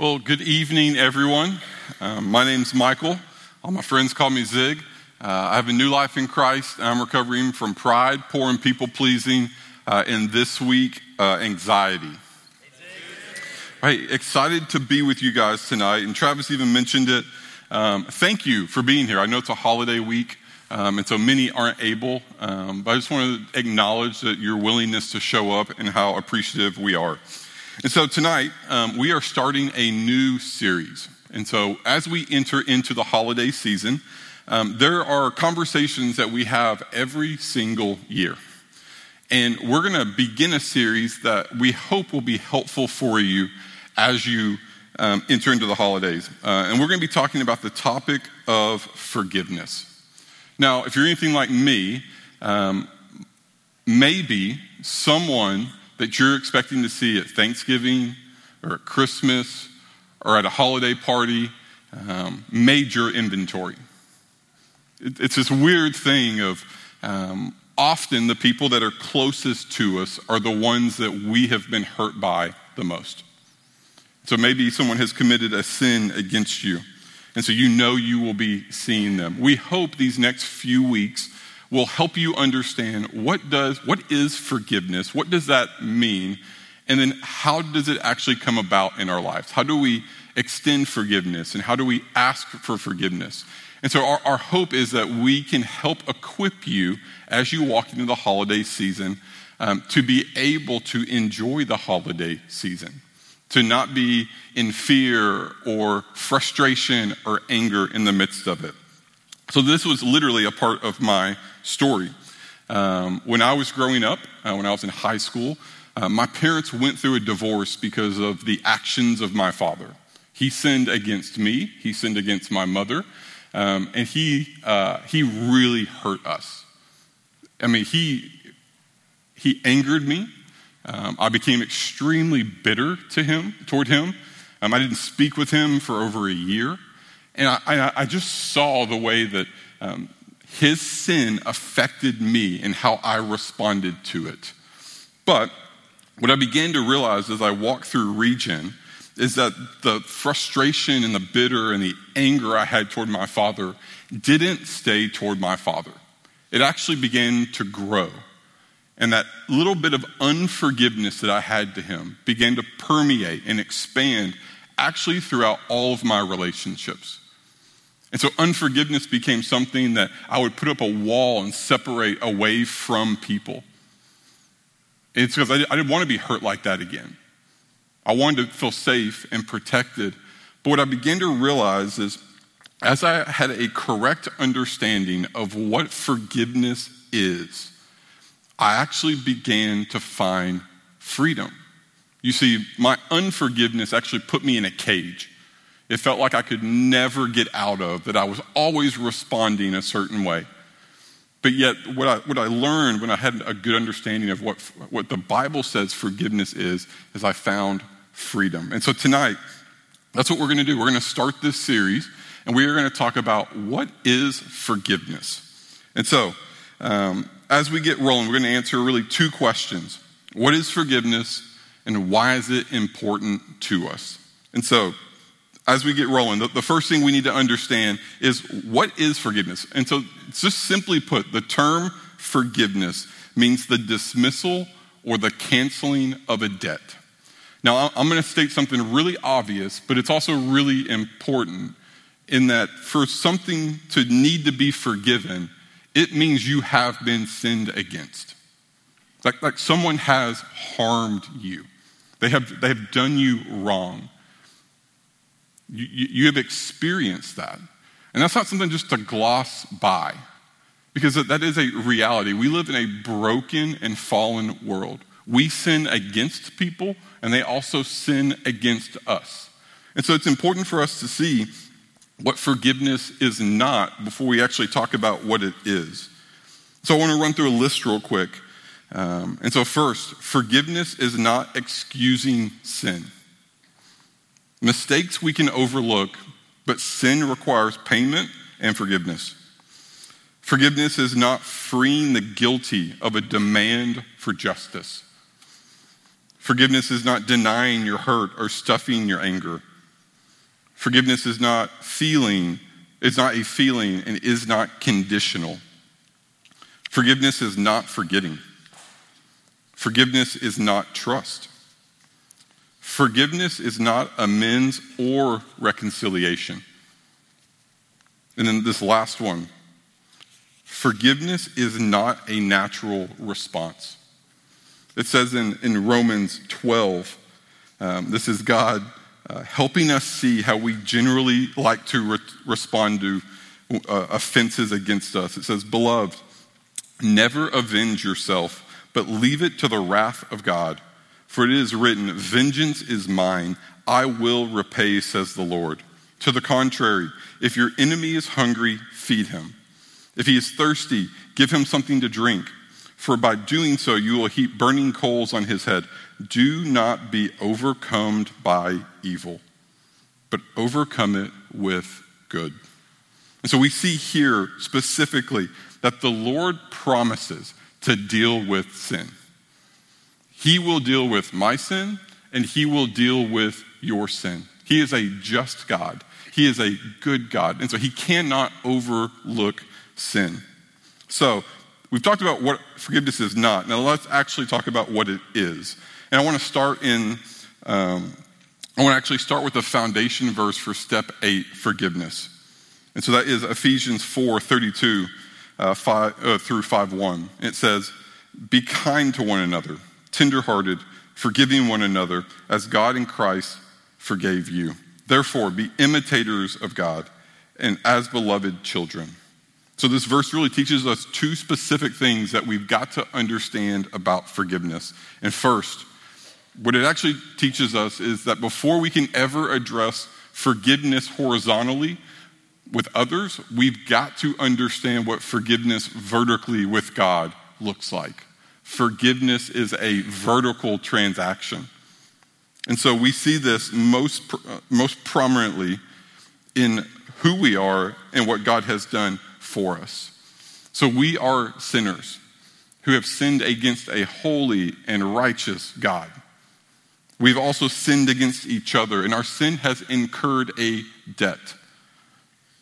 Well, good evening, everyone. Um, my name's Michael. All my friends call me Zig. Uh, I have a new life in Christ. I'm recovering from pride, poor, and people pleasing, uh, and this week, uh, anxiety. Right, excited to be with you guys tonight. And Travis even mentioned it. Um, thank you for being here. I know it's a holiday week, um, and so many aren't able. Um, but I just want to acknowledge that your willingness to show up and how appreciative we are. And so tonight, um, we are starting a new series. And so as we enter into the holiday season, um, there are conversations that we have every single year. And we're going to begin a series that we hope will be helpful for you as you um, enter into the holidays. Uh, and we're going to be talking about the topic of forgiveness. Now, if you're anything like me, um, maybe someone that you're expecting to see at Thanksgiving or at Christmas or at a holiday party um, major inventory. It, it's this weird thing of um, often the people that are closest to us are the ones that we have been hurt by the most. So maybe someone has committed a sin against you, and so you know you will be seeing them. We hope these next few weeks will help you understand what does what is forgiveness what does that mean and then how does it actually come about in our lives? How do we extend forgiveness and how do we ask for forgiveness? And so our, our hope is that we can help equip you as you walk into the holiday season um, to be able to enjoy the holiday season to not be in fear or frustration or anger in the midst of it. So this was literally a part of my story. Um, when I was growing up, uh, when I was in high school, uh, my parents went through a divorce because of the actions of my father. He sinned against me, he sinned against my mother, um, and he, uh, he really hurt us. I mean, he, he angered me. Um, I became extremely bitter to him, toward him. Um, I didn't speak with him for over a year. And I, I just saw the way that um, his sin affected me and how I responded to it. But what I began to realize as I walked through Regen is that the frustration and the bitter and the anger I had toward my father didn't stay toward my father. It actually began to grow. And that little bit of unforgiveness that I had to him began to permeate and expand actually throughout all of my relationships. And so unforgiveness became something that I would put up a wall and separate away from people. It's because I, didn't want to be hurt like that again. I wanted to feel safe and protected. But what I began to realize is as I had a correct understanding of what forgiveness is, I actually began to find freedom. You see, my unforgiveness actually put me in a cage it felt like I could never get out of, that I was always responding a certain way. But yet, what I, what I learned when I had a good understanding of what, what the Bible says forgiveness is, is I found freedom. And so tonight, that's what we're going to do. We're going to start this series, and we are going to talk about what is forgiveness. And so, um, as we get rolling, we're going to answer really two questions What is forgiveness, and why is it important to us? And so, as we get rolling, the, the, first thing we need to understand is what is forgiveness? And so, just simply put, the term forgiveness means the dismissal or the canceling of a debt. Now, I'm going to state something really obvious, but it's also really important in that for something to need to be forgiven, it means you have been sinned against. Like, like someone has harmed you, they have, they have done you wrong. You, you have experienced that. And that's not something just to gloss by, because that is a reality. We live in a broken and fallen world. We sin against people, and they also sin against us. And so it's important for us to see what forgiveness is not before we actually talk about what it is. So I want to run through a list real quick. Um, and so, first, forgiveness is not excusing sin. Mistakes we can overlook, but sin requires payment and forgiveness. Forgiveness is not freeing the guilty of a demand for justice. Forgiveness is not denying your hurt or stuffing your anger. Forgiveness is not feeling, it's not a feeling and is not conditional. Forgiveness is not forgetting. Forgiveness is not trust. Forgiveness is not amends or reconciliation. And then this last one forgiveness is not a natural response. It says in, in Romans 12, um, this is God uh, helping us see how we generally like to re- respond to uh, offenses against us. It says, Beloved, never avenge yourself, but leave it to the wrath of God. For it is written, Vengeance is mine, I will repay, says the Lord. To the contrary, if your enemy is hungry, feed him. If he is thirsty, give him something to drink, for by doing so you will heap burning coals on his head. Do not be overcome by evil, but overcome it with good. And so we see here specifically that the Lord promises to deal with sin. He will deal with my sin, and He will deal with your sin. He is a just God. He is a good God. And so He cannot overlook sin. So, we've talked about what forgiveness is not. Now, let's actually talk about what it is. And I want to start in, um, I want to actually start with the foundation verse for step eight forgiveness. And so that is Ephesians 4 32 uh, five, uh, through 5 1. It says, Be kind to one another, tenderhearted, forgiving one another, as God in Christ forgave you. Therefore, be imitators of God and as beloved children. So, this verse really teaches us two specific things that we've got to understand about forgiveness. And first, what it actually teaches us is that before we can ever address forgiveness horizontally with others, we've got to understand what forgiveness vertically with God looks like. Forgiveness is a vertical transaction. And so we see this most, uh, most prominently in who we are and what God has done for us. So we are sinners who have sinned against a holy and righteous God. We've also sinned against each other, and our sin has incurred a debt.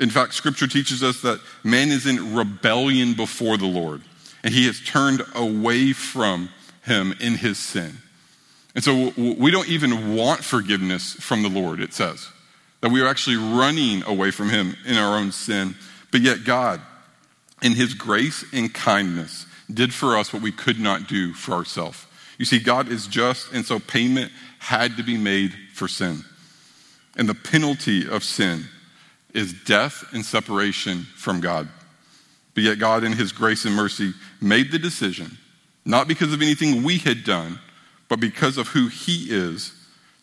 In fact, scripture teaches us that man is in rebellion before the Lord, and he has turned away from him in his sin. And so we don't even want forgiveness from the Lord, it says. That we are actually running away from him in our own sin. But yet, God, in his grace and kindness, did for us what we could not do for ourselves. You see, God is just, and so payment had to be made for sin. And the penalty of sin is death and separation from God. But yet, God, in His grace and mercy, made the decision, not because of anything we had done, but because of who He is,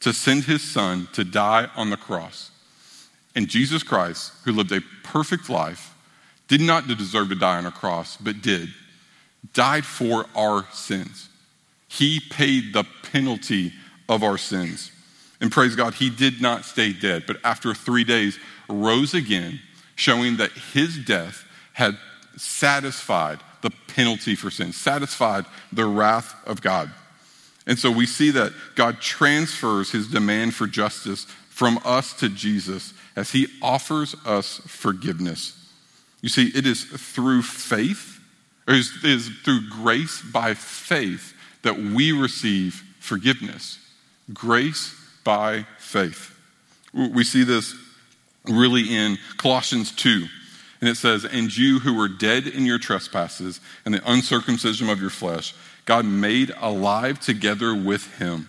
to send His Son to die on the cross. And Jesus Christ, who lived a perfect life, did not deserve to die on a cross, but did, died for our sins. He paid the penalty of our sins. And praise God, he did not stay dead, but after three days rose again, showing that his death had satisfied the penalty for sin, satisfied the wrath of God. And so we see that God transfers his demand for justice from us to Jesus as he offers us forgiveness. You see, it is through faith, or it is through grace by faith that we receive forgiveness. Grace by faith. We see this really in Colossians 2. And it says, And you who were dead in your trespasses and the uncircumcision of your flesh, God made alive together with him,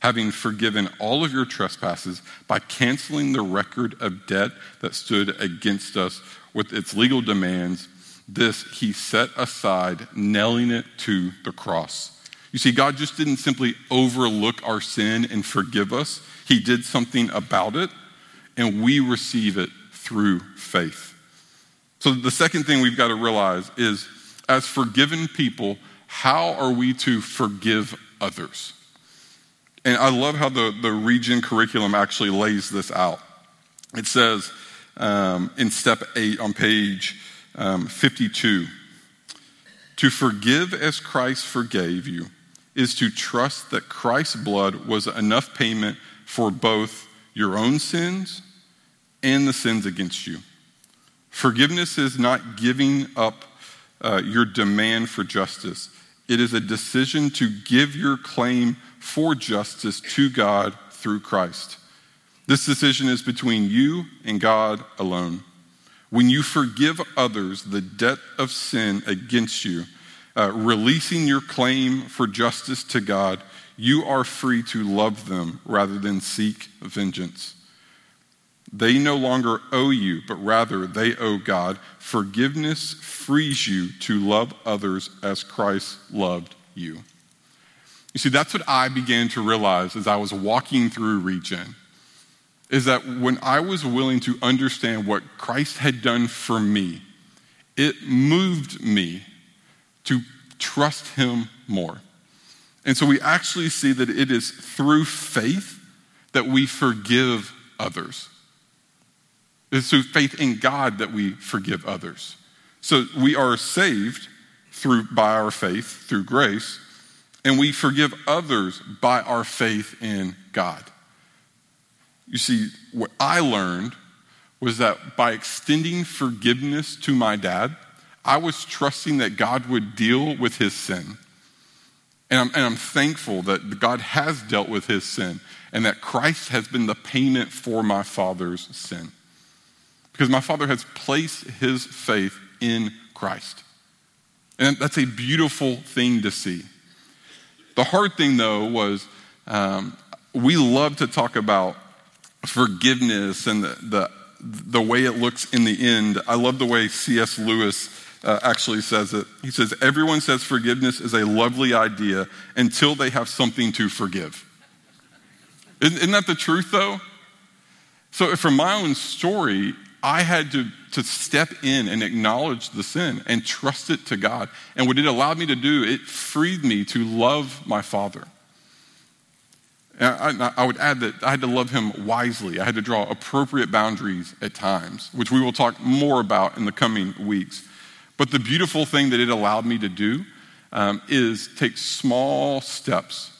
having forgiven all of your trespasses by canceling the record of debt that stood against us with its legal demands. This he set aside, nailing it to the cross. You see, God just didn't simply overlook our sin and forgive us, He did something about it, and we receive it through faith. So, the second thing we've got to realize is as forgiven people, how are we to forgive others? And I love how the, the Regen curriculum actually lays this out. It says um, in step eight on page um, 52 to forgive as Christ forgave you is to trust that Christ's blood was enough payment for both your own sins and the sins against you. Forgiveness is not giving up uh, your demand for justice, it is a decision to give your claim for justice to God through Christ. This decision is between you and God alone. When you forgive others the debt of sin against you, uh, releasing your claim for justice to God, you are free to love them rather than seek vengeance. They no longer owe you, but rather they owe God. Forgiveness frees you to love others as Christ loved you. You see, that's what I began to realize as I was walking through Regen. Is that when I was willing to understand what Christ had done for me, it moved me to trust Him more. And so we actually see that it is through faith that we forgive others. It's through faith in God that we forgive others. So we are saved through by our faith through grace, and we forgive others by our faith in God. You see, what I learned was that by extending forgiveness to my dad, I was trusting that God would deal with his sin. And I'm, and I'm, thankful that God has dealt with his sin and that Christ has been the payment for my father's sin. Because my father has placed his faith in Christ. And that's a beautiful thing to see. The hard thing, though, was um, we love to talk about forgiveness and the, the, the, way it looks in the end. I love the way C.S. Lewis uh, actually says it. He says, Everyone says forgiveness is a lovely idea until they have something to forgive. Isn't, isn't that the truth, though? So, from my own story, I had to, to step in and acknowledge the sin and trust it to God. And what it allowed me to do, it freed me to love my father. I, I would add that I had to love him wisely. I had to draw appropriate boundaries at times, which we will talk more about in the coming weeks. But the beautiful thing that it allowed me to do um, is take small steps.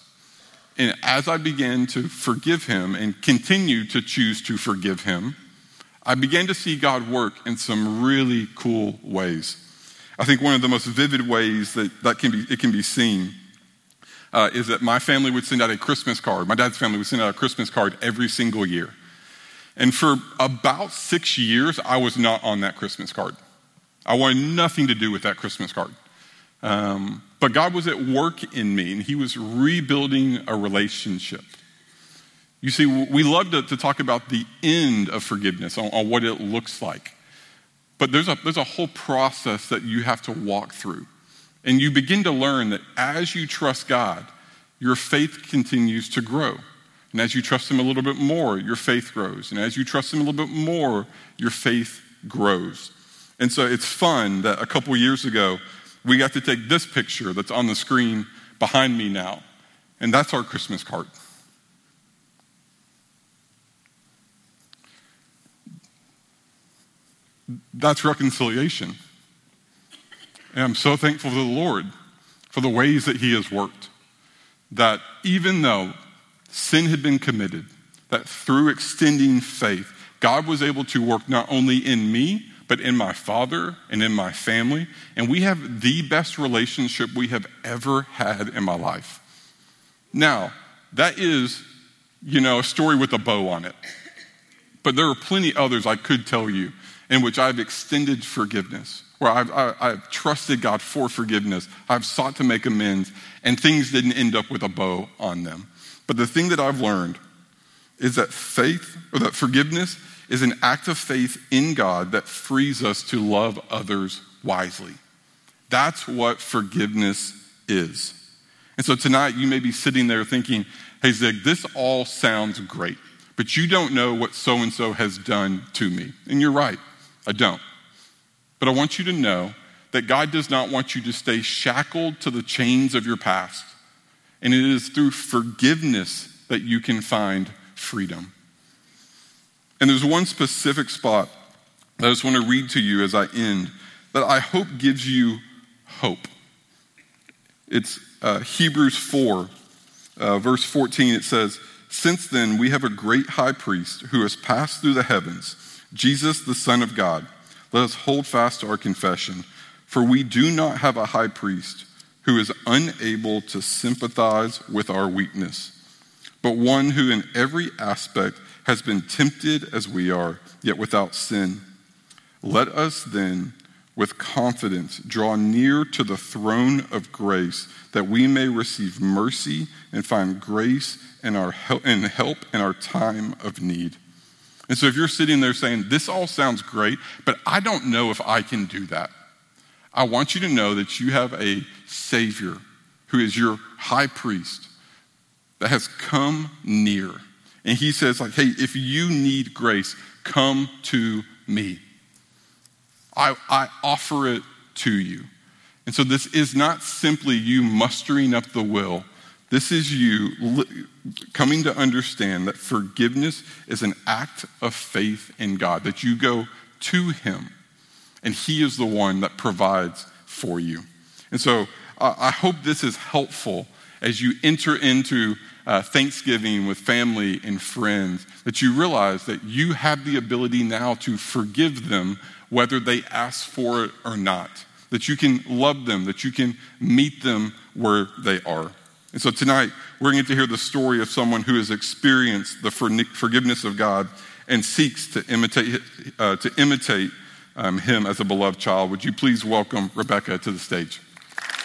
And as I began to forgive him and continue to choose to forgive him, I began to see God work in some really cool ways. I think one of the most vivid ways that, that can be, it can be seen uh, is that my family would send out a Christmas card. My dad's family would send out a Christmas card every single year. And for about six years, I was not on that Christmas card. I wanted nothing to do with that Christmas card. Um, but God was at work in me, and He was rebuilding a relationship. You see, we love to, to talk about the end of forgiveness, on, on what it looks like. But there's a, there's a whole process that you have to walk through. And you begin to learn that as you trust God, your faith continues to grow. And as you trust Him a little bit more, your faith grows. And as you trust Him a little bit more, your faith grows. And so it's fun that a couple years ago, we got to take this picture that's on the screen behind me now. And that's our Christmas card. That's reconciliation. And I'm so thankful to the Lord for the ways that He has worked. That even though sin had been committed, that through extending faith, God was able to work not only in me, but in my father and in my family. And we have the best relationship we have ever had in my life. Now, that is, you know, a story with a bow on it. But there are plenty others I could tell you in which I've extended forgiveness, where I've, I, i have trusted God for forgiveness. I've sought to make amends, and things didn't end up with a bow on them. But the thing that I've learned is that faith, or that forgiveness, is an act of faith in God that frees us to love others wisely. That's what forgiveness is. And so tonight you may be sitting there thinking, hey, Zig, this all sounds great, but you don't know what so and so has done to me. And you're right. I don't. But I want you to know that God does not want you to stay shackled to the chains of your past. And it is through forgiveness that you can find freedom. And there's one specific spot that I just want to read to you as I end that I hope gives you hope. It's uh, Hebrews 4, uh, verse 14. It says, Since then we have a great high priest who has passed through the heavens Jesus, the Son of God. Let us hold fast to our confession, for we do not have a high priest who is unable to sympathize with our weakness, but one who in every aspect has been tempted as we are, yet without sin. Let us then, with confidence, draw near to the throne of grace that we may receive mercy and find grace and, our help in our time of need. And so, if you're sitting there saying, This all sounds great, but I don't know if I can do that, I want you to know that you have a Savior who is your high priest that has come near. And he says, like, hey, if you need grace, come to me. I, I offer it to you. And so this is not simply you mustering up the will. This is you coming to understand that forgiveness is an act of faith in God, that you go to Him, and He is the one that provides for you. And so uh, I hope this is helpful as you enter into uh, Thanksgiving with family and friends, that you realize that you have the ability now to forgive them whether they ask for it or not, that you can love them, that you can meet them where they are. And so tonight, we're going to hear the story of someone who has experienced the forgiveness of God and seeks to imitate, uh, to imitate um, him as a beloved child. Would you please welcome Rebecca to the stage?